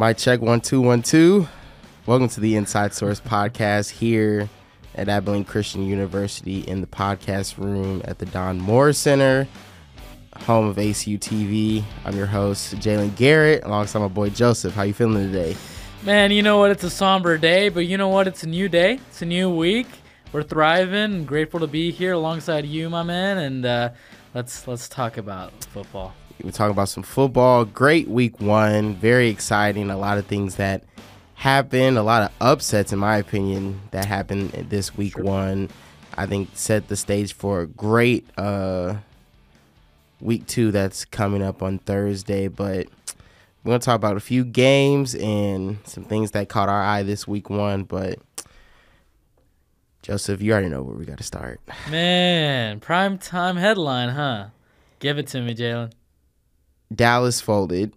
My check one two one two. Welcome to the Inside Source podcast here at Abilene Christian University in the podcast room at the Don Moore Center, home of ACU TV. I'm your host Jalen Garrett, alongside my boy Joseph. How you feeling today? Man, you know what? It's a somber day, but you know what? It's a new day. It's a new week. We're thriving. Grateful to be here alongside you, my man. And uh, let's let's talk about football. We talk about some football. Great week one. Very exciting. A lot of things that happened. A lot of upsets, in my opinion, that happened this week sure. one. I think set the stage for a great uh, week two that's coming up on Thursday. But we're gonna talk about a few games and some things that caught our eye this week one. But Joseph, you already know where we got to start. Man, prime time headline, huh? Give it to me, Jalen. Dallas folded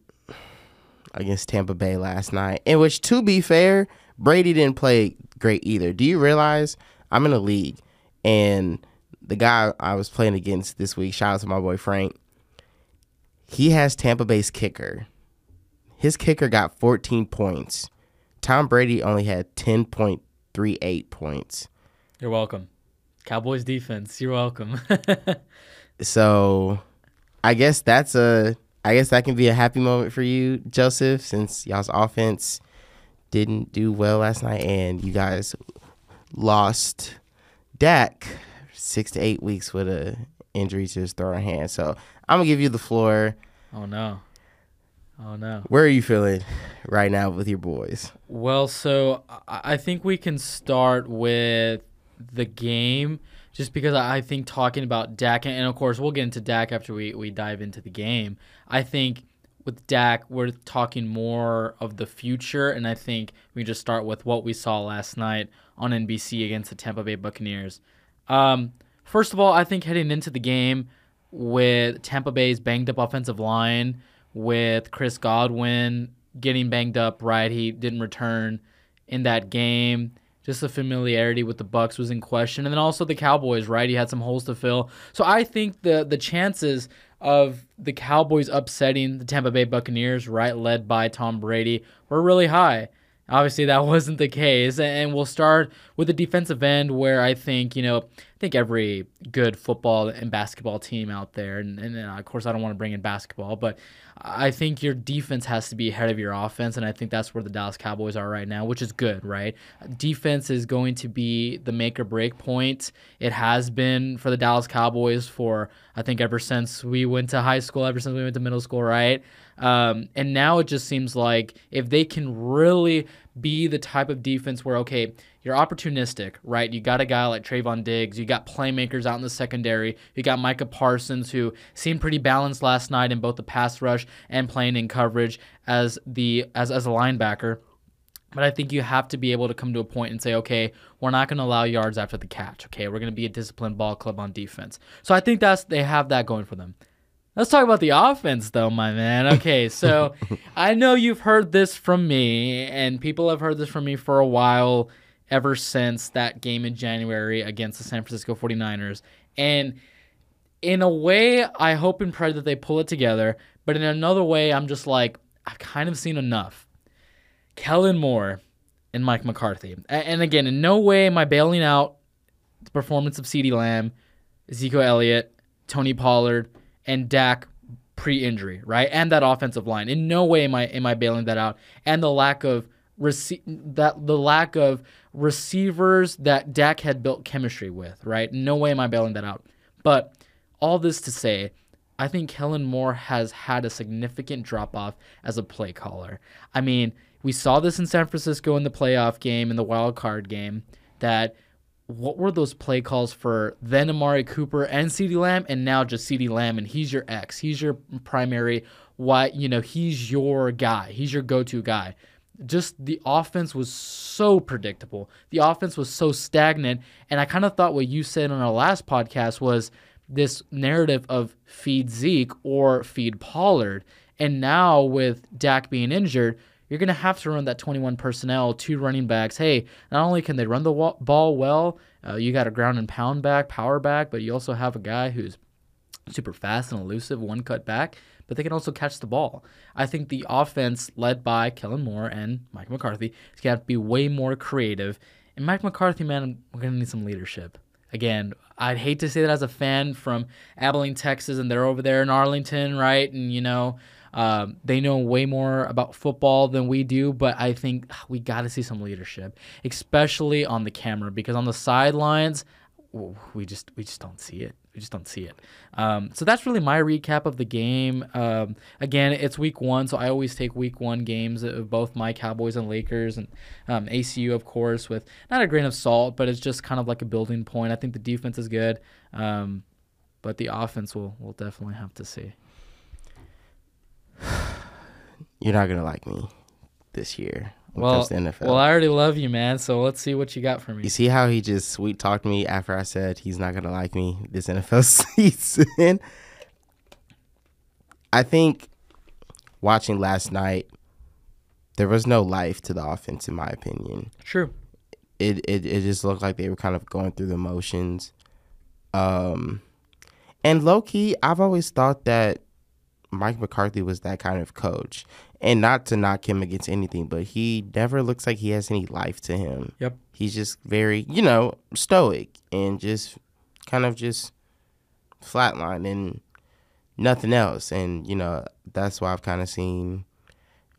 against Tampa Bay last night, in which, to be fair, Brady didn't play great either. Do you realize I'm in a league and the guy I was playing against this week, shout out to my boy Frank, he has Tampa Bay's kicker. His kicker got 14 points. Tom Brady only had 10.38 points. You're welcome. Cowboys defense, you're welcome. so I guess that's a I guess that can be a happy moment for you, Joseph, since y'all's offense didn't do well last night and you guys lost Dak six to eight weeks with a injury to his throwing hand. So I'm gonna give you the floor. Oh no. Oh no. Where are you feeling right now with your boys? Well, so I think we can start with the game just because I think talking about Dak, and of course we'll get into Dak after we, we dive into the game. I think with Dak, we're talking more of the future, and I think we just start with what we saw last night on NBC against the Tampa Bay Buccaneers. Um, first of all, I think heading into the game with Tampa Bay's banged up offensive line, with Chris Godwin getting banged up, right? He didn't return in that game just the familiarity with the Bucs was in question, and then also the Cowboys, right? He had some holes to fill. So I think the the chances of the Cowboys upsetting the Tampa Bay Buccaneers, right, led by Tom Brady, were really high. Obviously, that wasn't the case, and we'll start with the defensive end, where I think you know, I think every good football and basketball team out there, and, and uh, of course, I don't want to bring in basketball, but I think your defense has to be ahead of your offense, and I think that's where the Dallas Cowboys are right now, which is good, right? Defense is going to be the make or break point. It has been for the Dallas Cowboys for I think ever since we went to high school, ever since we went to middle school, right? Um, and now it just seems like if they can really be the type of defense where okay, you're opportunistic, right? You got a guy like Trevon Diggs. You got playmakers out in the secondary. You got Micah Parsons, who seemed pretty balanced last night in both the pass rush and playing in coverage as the as as a linebacker. But I think you have to be able to come to a point and say, okay, we're not going to allow yards after the catch. Okay, we're going to be a disciplined ball club on defense. So I think that's they have that going for them. Let's talk about the offense, though, my man. Okay, so I know you've heard this from me, and people have heard this from me for a while ever since that game in January against the San Francisco 49ers. And in a way, I hope and pray that they pull it together. But in another way, I'm just like, I've kind of seen enough. Kellen Moore and Mike McCarthy. And again, in no way am I bailing out the performance of CeeDee Lamb, Ezekiel Elliott, Tony Pollard, and Dak pre-injury, right? And that offensive line. In no way am I am I bailing that out. And the lack of rece- that the lack of receivers that Dak had built chemistry with, right? No way am I bailing that out. But all this to say, I think Kellen Moore has had a significant drop off as a play caller. I mean, we saw this in San Francisco in the playoff game, in the wild card game, that what were those play calls for then Amari Cooper and CeeDee Lamb and now just CeeDee Lamb and he's your X. He's your primary why you know, he's your guy. He's your go-to guy just the offense was so predictable. The offense was so stagnant. And I kind of thought what you said on our last podcast was this narrative of feed Zeke or feed Pollard. And now with Dak being injured, you're going to have to run that 21 personnel, two running backs. Hey, not only can they run the ball well, uh, you got a ground and pound back, power back, but you also have a guy who's super fast and elusive, one cut back, but they can also catch the ball. I think the offense led by Kellen Moore and Mike McCarthy is going to have to be way more creative. And Mike McCarthy, man, we're going to need some leadership. Again, I'd hate to say that as a fan from Abilene, Texas, and they're over there in Arlington, right? And, you know, um, they know way more about football than we do, but I think we got to see some leadership, especially on the camera, because on the sidelines, we just we just don't see it. We just don't see it. Um, so that's really my recap of the game. Um, again, it's week one, so I always take week one games of both my Cowboys and Lakers and um, ACU, of course, with not a grain of salt, but it's just kind of like a building point. I think the defense is good, um, but the offense will will definitely have to see. You're not gonna like me this year. Well, well, I already love you, man. So let's see what you got for me. You see how he just sweet talked me after I said he's not gonna like me this NFL season. I think watching last night, there was no life to the offense, in my opinion. True. It it it just looked like they were kind of going through the motions. Um, and low key, I've always thought that Mike McCarthy was that kind of coach and not to knock him against anything, but he never looks like he has any life to him. Yep. He's just very, you know, stoic and just kind of just flatline and nothing else. And, you know, that's why I've kind of seen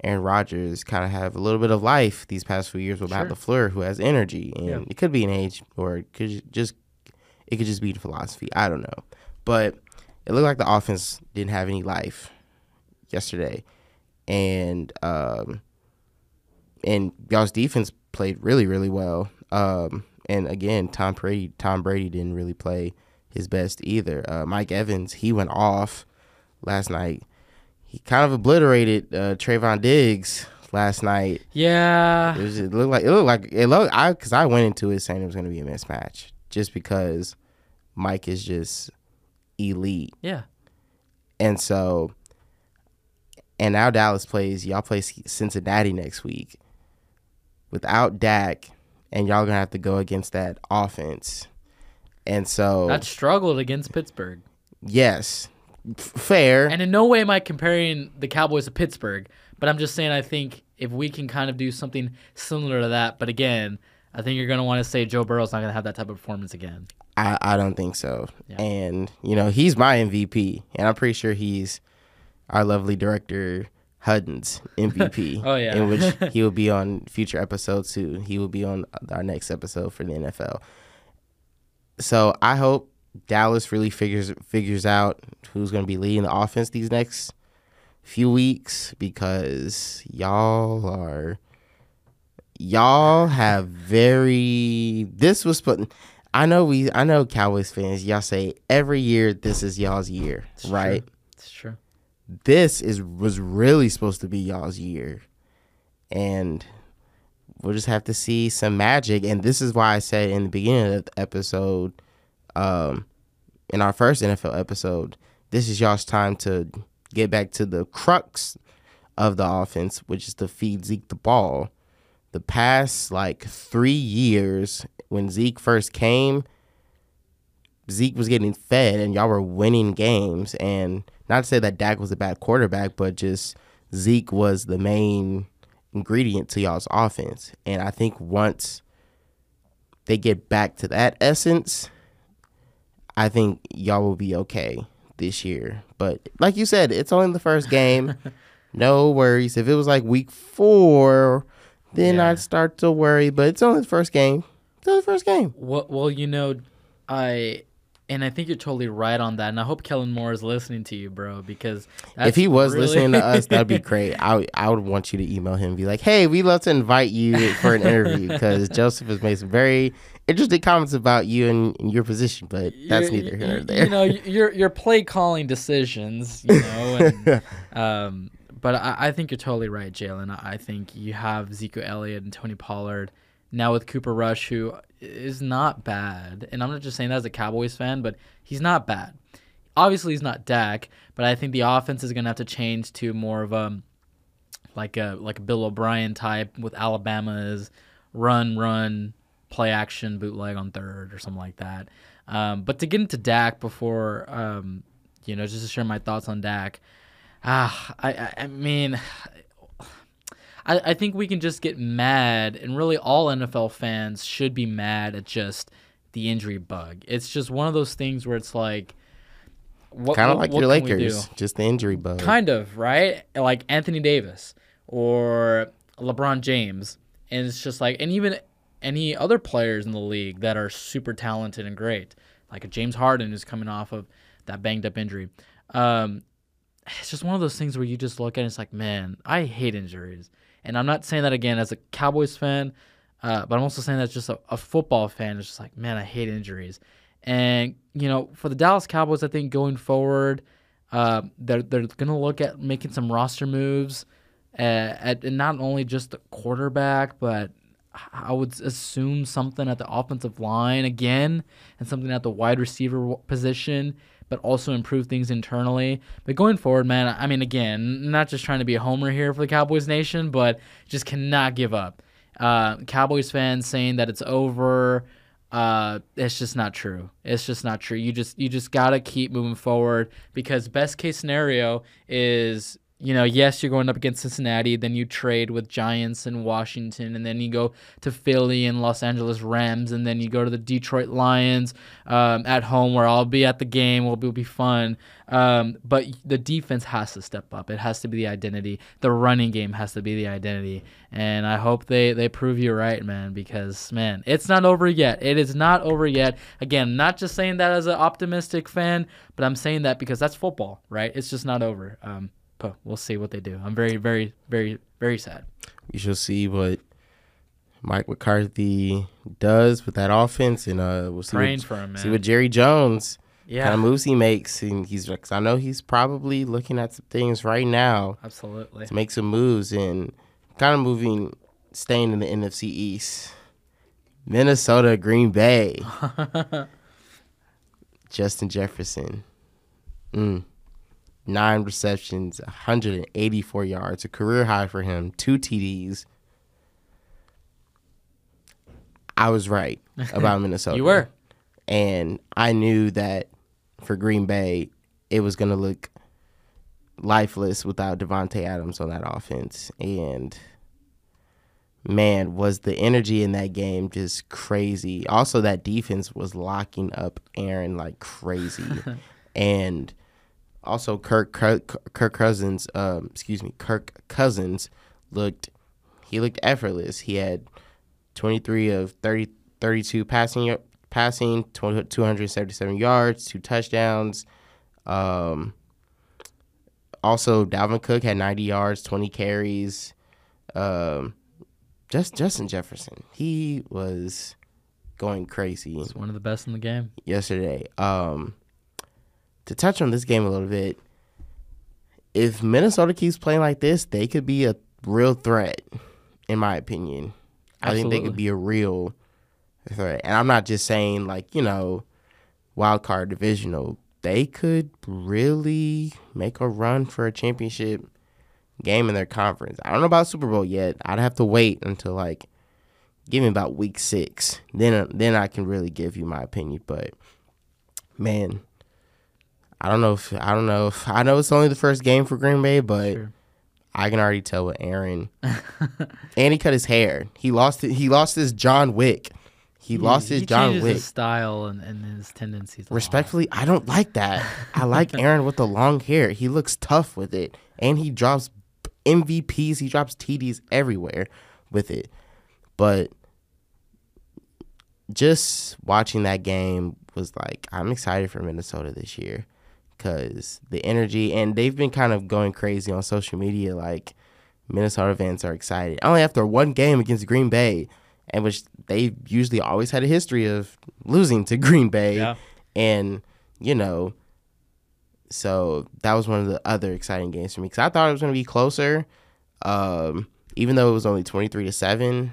Aaron Rodgers kind of have a little bit of life these past few years with sure. Matt LaFleur, who has energy. And it could be an age or it could just, it could just be the philosophy. I don't know. But it looked like the offense didn't have any life yesterday and um, and y'all's defense played really really well. Um, and again, Tom Brady Tom Brady didn't really play his best either. Uh, Mike Evans he went off last night. He kind of obliterated uh, Trevon Diggs last night. Yeah, it, was, it, looked like it looked like it looked. I because I went into it saying it was going to be a mismatch just because Mike is just elite. Yeah, and so and now Dallas plays, y'all play Cincinnati next week. Without Dak, and y'all gonna have to go against that offense. And so that struggled against Pittsburgh. Yes. Fair. And in no way am I comparing the Cowboys to Pittsburgh, but I'm just saying I think if we can kind of do something similar to that, but again, I think you're to want to say Joe Burrow's not going to have that type of performance again. I, I don't think so. Yeah. And, you know, he's my MVP, and I'm pretty sure he's our lovely director Hudden's MVP. oh yeah, in which he will be on future episodes too. He will be on our next episode for the NFL. So I hope Dallas really figures figures out who's going to be leading the offense these next few weeks because y'all are y'all have very this was put I know we I know Cowboys fans y'all say every year this is y'all's year, it's right? True. It's true this is was really supposed to be y'all's year. And we'll just have to see some magic. And this is why I said in the beginning of the episode, um, in our first NFL episode, this is y'all's time to get back to the crux of the offense, which is to feed Zeke the ball. The past like three years, when Zeke first came, Zeke was getting fed and y'all were winning games. And not to say that Dak was a bad quarterback, but just Zeke was the main ingredient to y'all's offense. And I think once they get back to that essence, I think y'all will be okay this year. But like you said, it's only the first game. no worries. If it was like week four, then yeah. I'd start to worry. But it's only the first game. It's only the first game. Well, well, you know, I and I think you're totally right on that. And I hope Kellen Moore is listening to you, bro, because if he was really listening to us, that'd be great. I I would want you to email him and be like, "Hey, we'd love to invite you for an interview because Joseph has made some very interesting comments about you and, and your position, but that's you're, neither here nor there. You know, your your play calling decisions, you know, and, um, but I, I think you're totally right, Jalen. I think you have Zeke Elliott and Tony Pollard now with Cooper Rush, who is not bad. And I'm not just saying that as a Cowboys fan, but he's not bad. Obviously, he's not Dak, but I think the offense is going to have to change to more of a like a like a Bill O'Brien type with Alabama's run, run, play action, bootleg on third or something like that. Um, but to get into Dak before um, you know, just to share my thoughts on Dak. Ah, I, I, mean, I, I think we can just get mad, and really all NFL fans should be mad at just the injury bug. It's just one of those things where it's like, what, Kind of like your can we do? Lakers, just the injury bug. Kind of, right? Like Anthony Davis or LeBron James. And it's just like, and even any other players in the league that are super talented and great, like a James Harden who's coming off of that banged up injury. Um, it's just one of those things where you just look at it, it's like, man, I hate injuries. And I'm not saying that again as a Cowboys fan, uh, but I'm also saying that just a, a football fan is just like, man, I hate injuries. And you know, for the Dallas Cowboys, I think going forward, uh, they're they're gonna look at making some roster moves, uh, at and not only just the quarterback, but I would assume something at the offensive line again, and something at the wide receiver position, but also improve things internally. But going forward, man, I mean, again, not just trying to be a homer here for the Cowboys Nation, but just cannot give up. Uh, Cowboys fans saying that it's over uh it's just not true it's just not true you just you just gotta keep moving forward because best case scenario is you know yes you're going up against cincinnati then you trade with giants and washington and then you go to philly and los angeles rams and then you go to the detroit lions um, at home where i'll be at the game will be, will be fun. Um, but the defense has to step up. It has to be the identity. The running game has to be the identity. And i hope they they prove you right man because man it's not over yet. It is not over yet. Again not just saying that as an optimistic fan but i'm saying that because that's football right? It's just not over. Um, but we'll see what they do i'm very very very very sad We shall see what Mike McCarthy does with that offense, and uh, we'll see praying what, for him man see what Jerry Jones yeah kind of moves he makes. And he's, cause I know he's probably looking at some things right now absolutely to make some moves and kind of moving, staying in the NFC East. Minnesota, Green Bay, Justin Jefferson, mm. Nine receptions, 184 yards, a career high for him, two TDs. I was right about Minnesota. you were And I knew that for Green Bay, it was going to look lifeless without Davante Adams on that offense. And man, was the energy in that game just crazy. Also, that defense was locking up Aaron like crazy. and also, Kirk, Kirk Kirk Cousins, um, excuse me, Kirk Cousins looked he looked effortless. He had 23 of 30, 32 passing passing, 277 yards, two touchdowns. Um, also, Dalvin Cook had 90 yards, 20 carries. Um, just Justin Jefferson, he was going crazy He's one of the best in the game yesterday. Um, to touch on this game a little bit, if Minnesota keeps playing like this, they could be a real threat, in my opinion. I think they could be a real threat. And I'm not just saying like, you know, wild card divisional. They could really make a run for a championship game in their conference. I don't know about Super Bowl yet. I'd have to wait until like give me about week six. Then then I can really give you my opinion. But man, I don't know if I don't know if I know it's only the first game for Green Bay, but Sure. I can already tell what Aaron and he cut his hair. He lost it. He lost his John Wick. He, lost his he John Wick. his style and, and his tendencies. Respectfully, I don't like that. I like Aaron with the long hair. He looks tough with it, and he drops MVPs. He drops TDs everywhere with it. But just watching that game was like, I'm excited for Minnesota this year because the energy, and they've been kind of going crazy on social media. Like Minnesota fans are excited only after one game against Green Bay, and which they usually always had a history of losing to Green Bay Yeah. and you know so that was one of the other exciting games for me because i thought it was going to be closer um, even though it was only 23 to 7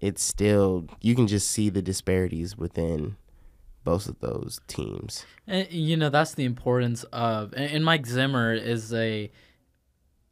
it's still you can just see the disparities within both of those teams And, you know, that's the importance of. And, Mike Zimmer is a,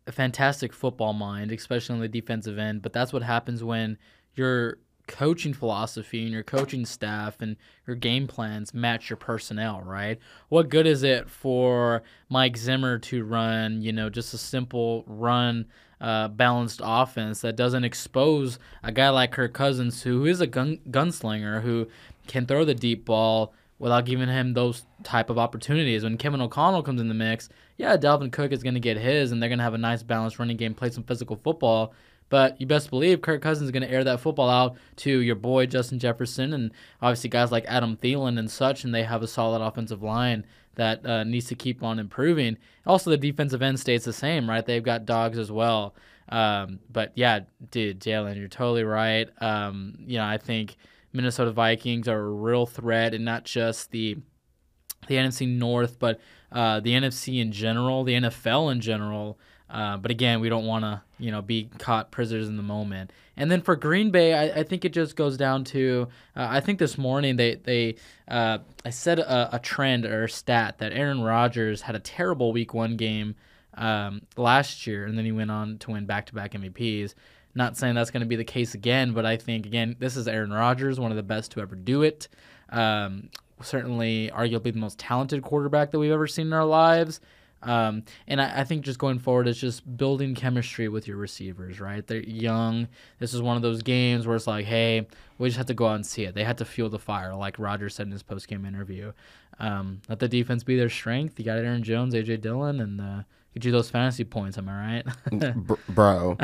a fantastic football mind, especially on the defensive end. But that's what happens when your coaching philosophy and your coaching staff and your game plans match your personnel, right? What good is it for Mike Zimmer to run, you know, just a simple run uh, balanced offense that doesn't expose a guy like Kirk Cousins, who is a gun- gunslinger, who can throw the deep ball without giving him those type of opportunities. When Kevin O'Connell comes in the mix, yeah, Dalvin Cook is going to get his, and they're going to have a nice balanced running game, play some physical football. But you best believe Kirk Cousins is going to air that football out to your boy Justin Jefferson and obviously guys like Adam Thielen and such, and they have a solid offensive line that uh, needs to keep on improving. Also, the defensive end stays the same, right? They've got dogs as well. Um, but yeah, dude, Jalen, you're totally right. Um, you know, I think Minnesota Vikings are a real threat, and not just the the NFC North, but uh, the NFC in general, the NFL in general. Uh, but again, we don't want to, you know, be caught prisoners in the moment. And then for Green Bay, I, I think it just goes down to, uh, I think this morning they they uh, I said a, a, trend or a stat that Aaron Rodgers had a terrible Week One game um, last year, and then he went on to win back to back MVPs. Not saying that's going to be the case again, but I think again this is Aaron Rodgers, one of the best to ever do it. Um, certainly, arguably the most talented quarterback that we've ever seen in our lives. Um, and I, I, think just going forward, it's just building chemistry with your receivers, right? They're young. This is one of those games where it's like, hey, we just have to go out and see it. They had to fuel the fire, like Roger said in his post game interview. Um, let the defense be their strength. You got Aaron Jones, AJ Dillon, and uh, get you those fantasy points. Am I right? Bro,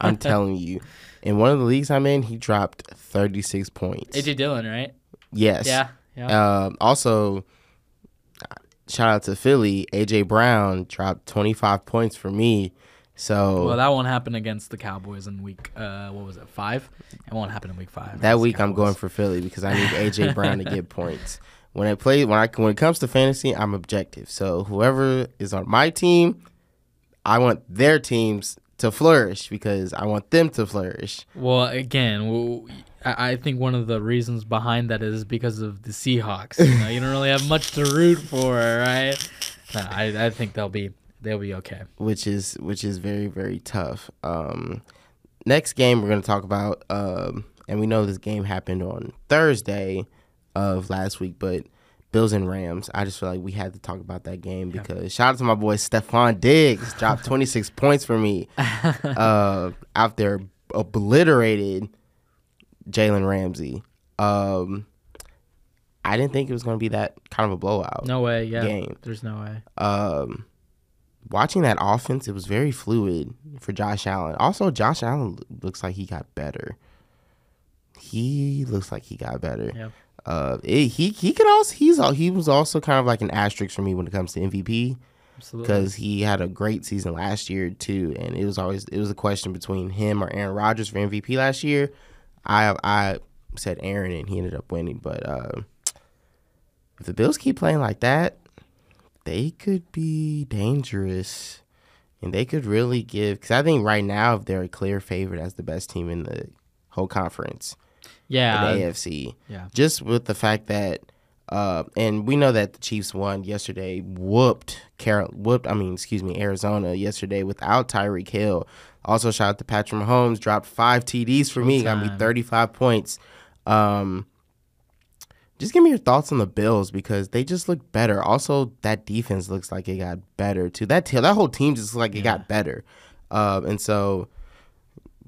I'm telling you, in one of the leagues I'm in, he dropped 36 points. AJ Dillon, right? Yes. Yeah. Yeah. Um, also shout out to Philly. AJ Brown dropped 25 points for me. So well, that won't happen against the Cowboys in week. Uh, what was it? Five. It won't happen in week five. That week, I'm going for Philly because I need AJ Brown to get points. When I play, when I when it comes to fantasy, I'm objective. So whoever is on my team, I want their teams to flourish because I want them to flourish. Well, again, I think one of the reasons behind that is because of the Seahawks. You, know, you don't really have much to root for, right? No, I, I think they'll be they'll be okay. Which is which is very very tough. Um, next game we're gonna talk about, um, and we know this game happened on Thursday of last week, but Bills and Rams. I just feel like we had to talk about that game yeah. because shout out to my boy Stefon Diggs dropped 26 points for me uh, out there obliterated Jalen Ramsey. Um, I didn't think it was going to be that kind of a blowout. No way. Yeah. Game. There's no way. Um, watching that offense, it was very fluid for Josh Allen. Also, Josh Allen looks like he got better. He looks like he got better. Yep. Uh, it, he he could also he's he was also kind of like an asterisk for me when it comes to MVP because he had a great season last year too, and it was always it was a question between him or Aaron Rodgers for MVP last year. I I said Aaron, and he ended up winning. But uh, if the Bills keep playing like that, they could be dangerous, and they could really give. Because I think right now, if they're a clear favorite as the best team in the whole conference, yeah, the AFC, yeah, just with the fact that. Uh, and we know that the Chiefs won yesterday, whooped Carol, whooped. I mean, excuse me, Arizona yesterday without Tyreek Hill. Also, shout out to Patrick Mahomes, dropped five TDs for me, got me 35 points. Um, just give me your thoughts on the Bills because they just look better. Also, that defense looks like it got better too. That t- that whole team just looks like it yeah. got better. Uh, and so,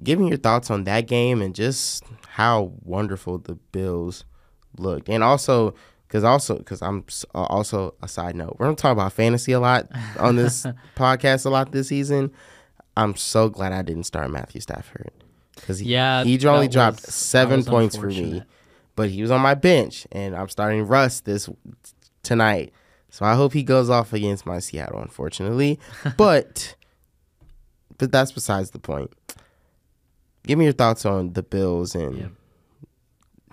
give me your thoughts on that game and just how wonderful the Bills looked. And also, because also because I'm uh, also a side note, we're gonna talk about fantasy a lot on this podcast a lot this season. I'm so glad I didn't start Matthew Stafford because he, yeah, he only dropped was, seven points for me, but he was on my bench, and I'm starting Russ this tonight. So I hope he goes off against my Seattle, unfortunately. but but that's besides the point. Give me your thoughts on the Bills and yeah.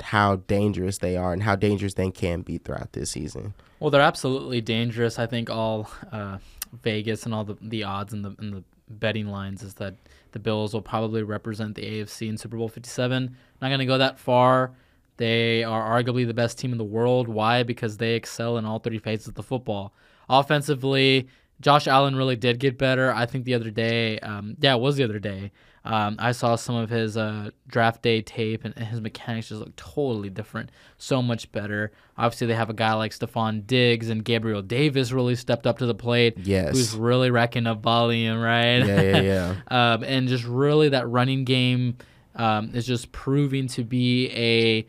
how dangerous they are and how dangerous they can be throughout this season. Well, they're absolutely dangerous. I think all uh, Vegas and all the, the odds and the and the betting lines is that the Bills will probably represent the AFC in Super Bowl 57. Not going to go that far. They are arguably the best team in the world. Why? Because they excel in all three phases of the football. Offensively, Josh Allen really did get better. I think the other day, um, yeah, it was the other day. Um, I saw some of his uh, draft day tape, and, his mechanics just look totally different, so much better. Obviously, they have a guy like Stefon Diggs and Gabriel Davis really stepped up to the plate. Yes. who's really racking up volume, right? Yeah, yeah, yeah. um, and just really that running game um, is just proving to be a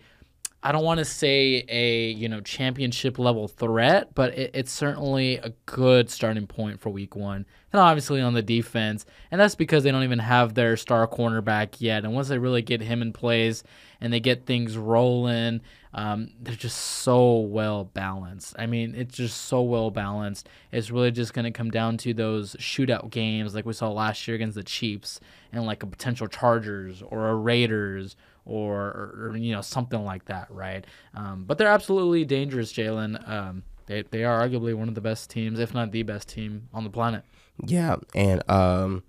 I don't want to say a you know championship level threat, but it, it's certainly a good starting point for Week One. And obviously on the defense, and that's because they don't even have their star cornerback yet. And once they really get him in place and they get things rolling, um, they're just so well balanced. I mean, it's just so well balanced. It's really just going to come down to those shootout games like we saw last year against the Chiefs and like a potential Chargers or a Raiders or, or, you know something like that, right? Um, but they're absolutely dangerous, Jalen. Um, they they are arguably one of the best teams, if not the best team on the planet. Yeah, and um,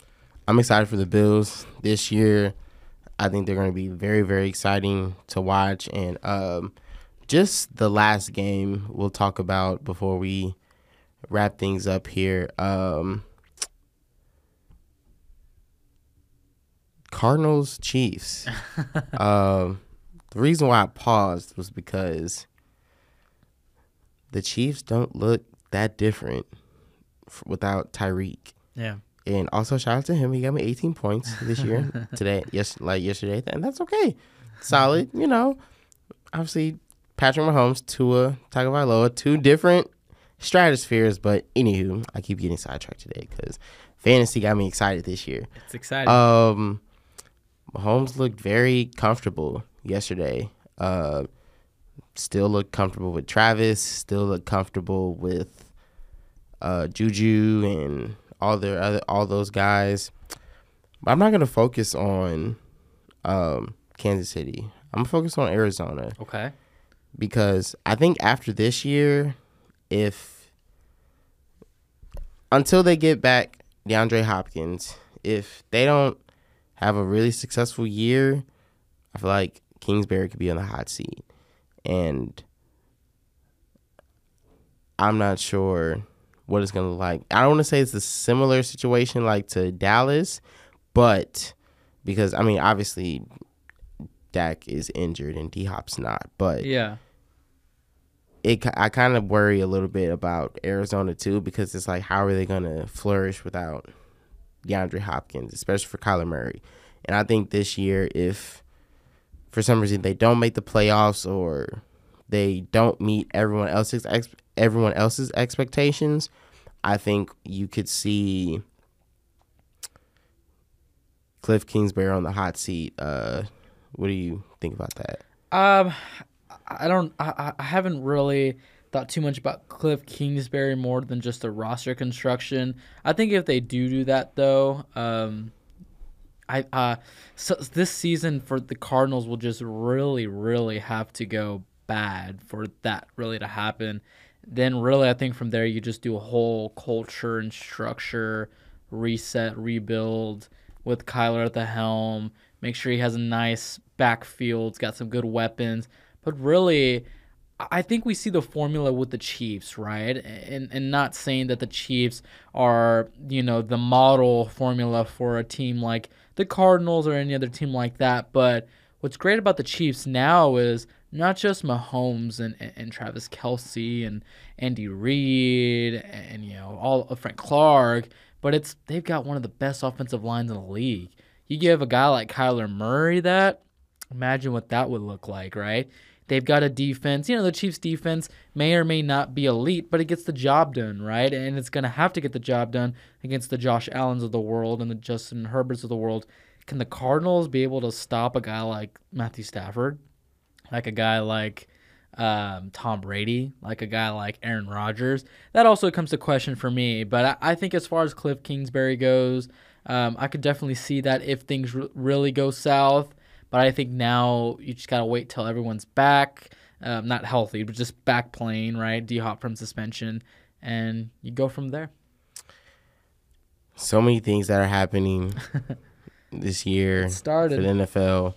I'm excited for the Bills this year. I think they're going to be very, very exciting to watch. And um, just the last game we'll talk about before we wrap things up here. Um, Cardinals Chiefs. um, the reason why I paused was because the Chiefs don't look that different f- without Tyreek. Yeah. And also shout out to him. He got me 18 points this year. today, yes, like yesterday, and that's okay. Solid, you know. Obviously, Patrick Mahomes, Tua Tagovailoa, two different stratospheres. But anywho, I keep getting sidetracked today because fantasy got me excited this year. It's exciting. Um, Mahomes looked very comfortable yesterday. Uh, still looked comfortable with Travis. Still looked comfortable with uh, Juju and all their other all those guys. But I'm not gonna focus on um, Kansas City. I'm gonna focus on Arizona okay. because I think after this year, if until they get back DeAndre Hopkins, if they don't have a really successful year, I feel like Kingsbury could be on the hot seat. And I'm not sure what it's gonna look like. I don't want to say it's a similar situation like to Dallas, but because I mean obviously Dak is injured and D Hop's not, but Yeah. it I kind of worry a little bit about Arizona too because it's like how are they going to flourish without DeAndre Hopkins, especially for Kyler Murray. And I think this year if for some reason they don't make the playoffs or they don't meet everyone else's ex- everyone else's expectations, I think you could see Cliff Kingsbury on the hot seat. Uh, what do you think about that? Um, I don't. I, I haven't really thought too much about Cliff Kingsbury more than just the roster construction. I think if they do do that though, um, I uh, so this season for the Cardinals will just really, really have to go bad for that really to happen. Then really, I think from there you just do a whole culture and structure reset, rebuild with Kyler at the helm. Make sure he has a nice backfield, got some good weapons. But really, I think we see the formula with the Chiefs, right? And and not saying that the Chiefs are, you know, the model formula for a team like the Cardinals or any other team like that. But what's great about the Chiefs now is not just Mahomes and, and, and Travis Kelce and Andy Reid and, you know all of Frank Clark, but it's they've got one of the best offensive lines in the league. You give a guy like Kyler Murray that, imagine what that would look like, right? They've got a defense. You know, the Chiefs' defense may or may not be elite, but it gets the job done, right? And it's going to have to get the job done against the Josh Allens of the world and the Justin Herberts of the world. Can the Cardinals be able to stop a guy like Matthew Stafford, like a guy like um, Tom Brady, like a guy like Aaron Rodgers? That also comes to question for me. But I, I think as far as Cliff Kingsbury goes, um, I could definitely see that if things really go south. But I think now you just gotta wait till everyone's back, um, not healthy, but just back playing, right? D Hop from suspension, and you go from there. So many things that are happening this year It started. for the NFL.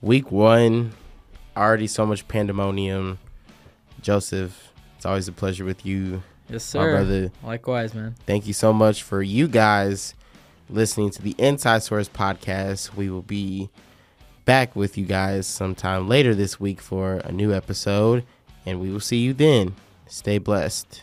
Week one, already so much pandemonium. Joseph, it's always a pleasure with you, Yes, sir. my brother. Likewise, man. Thank you so much for you guys listening to the Inside Source podcast. We will be back with you guys sometime later this week for a new episode, and we will see you then. Stay blessed.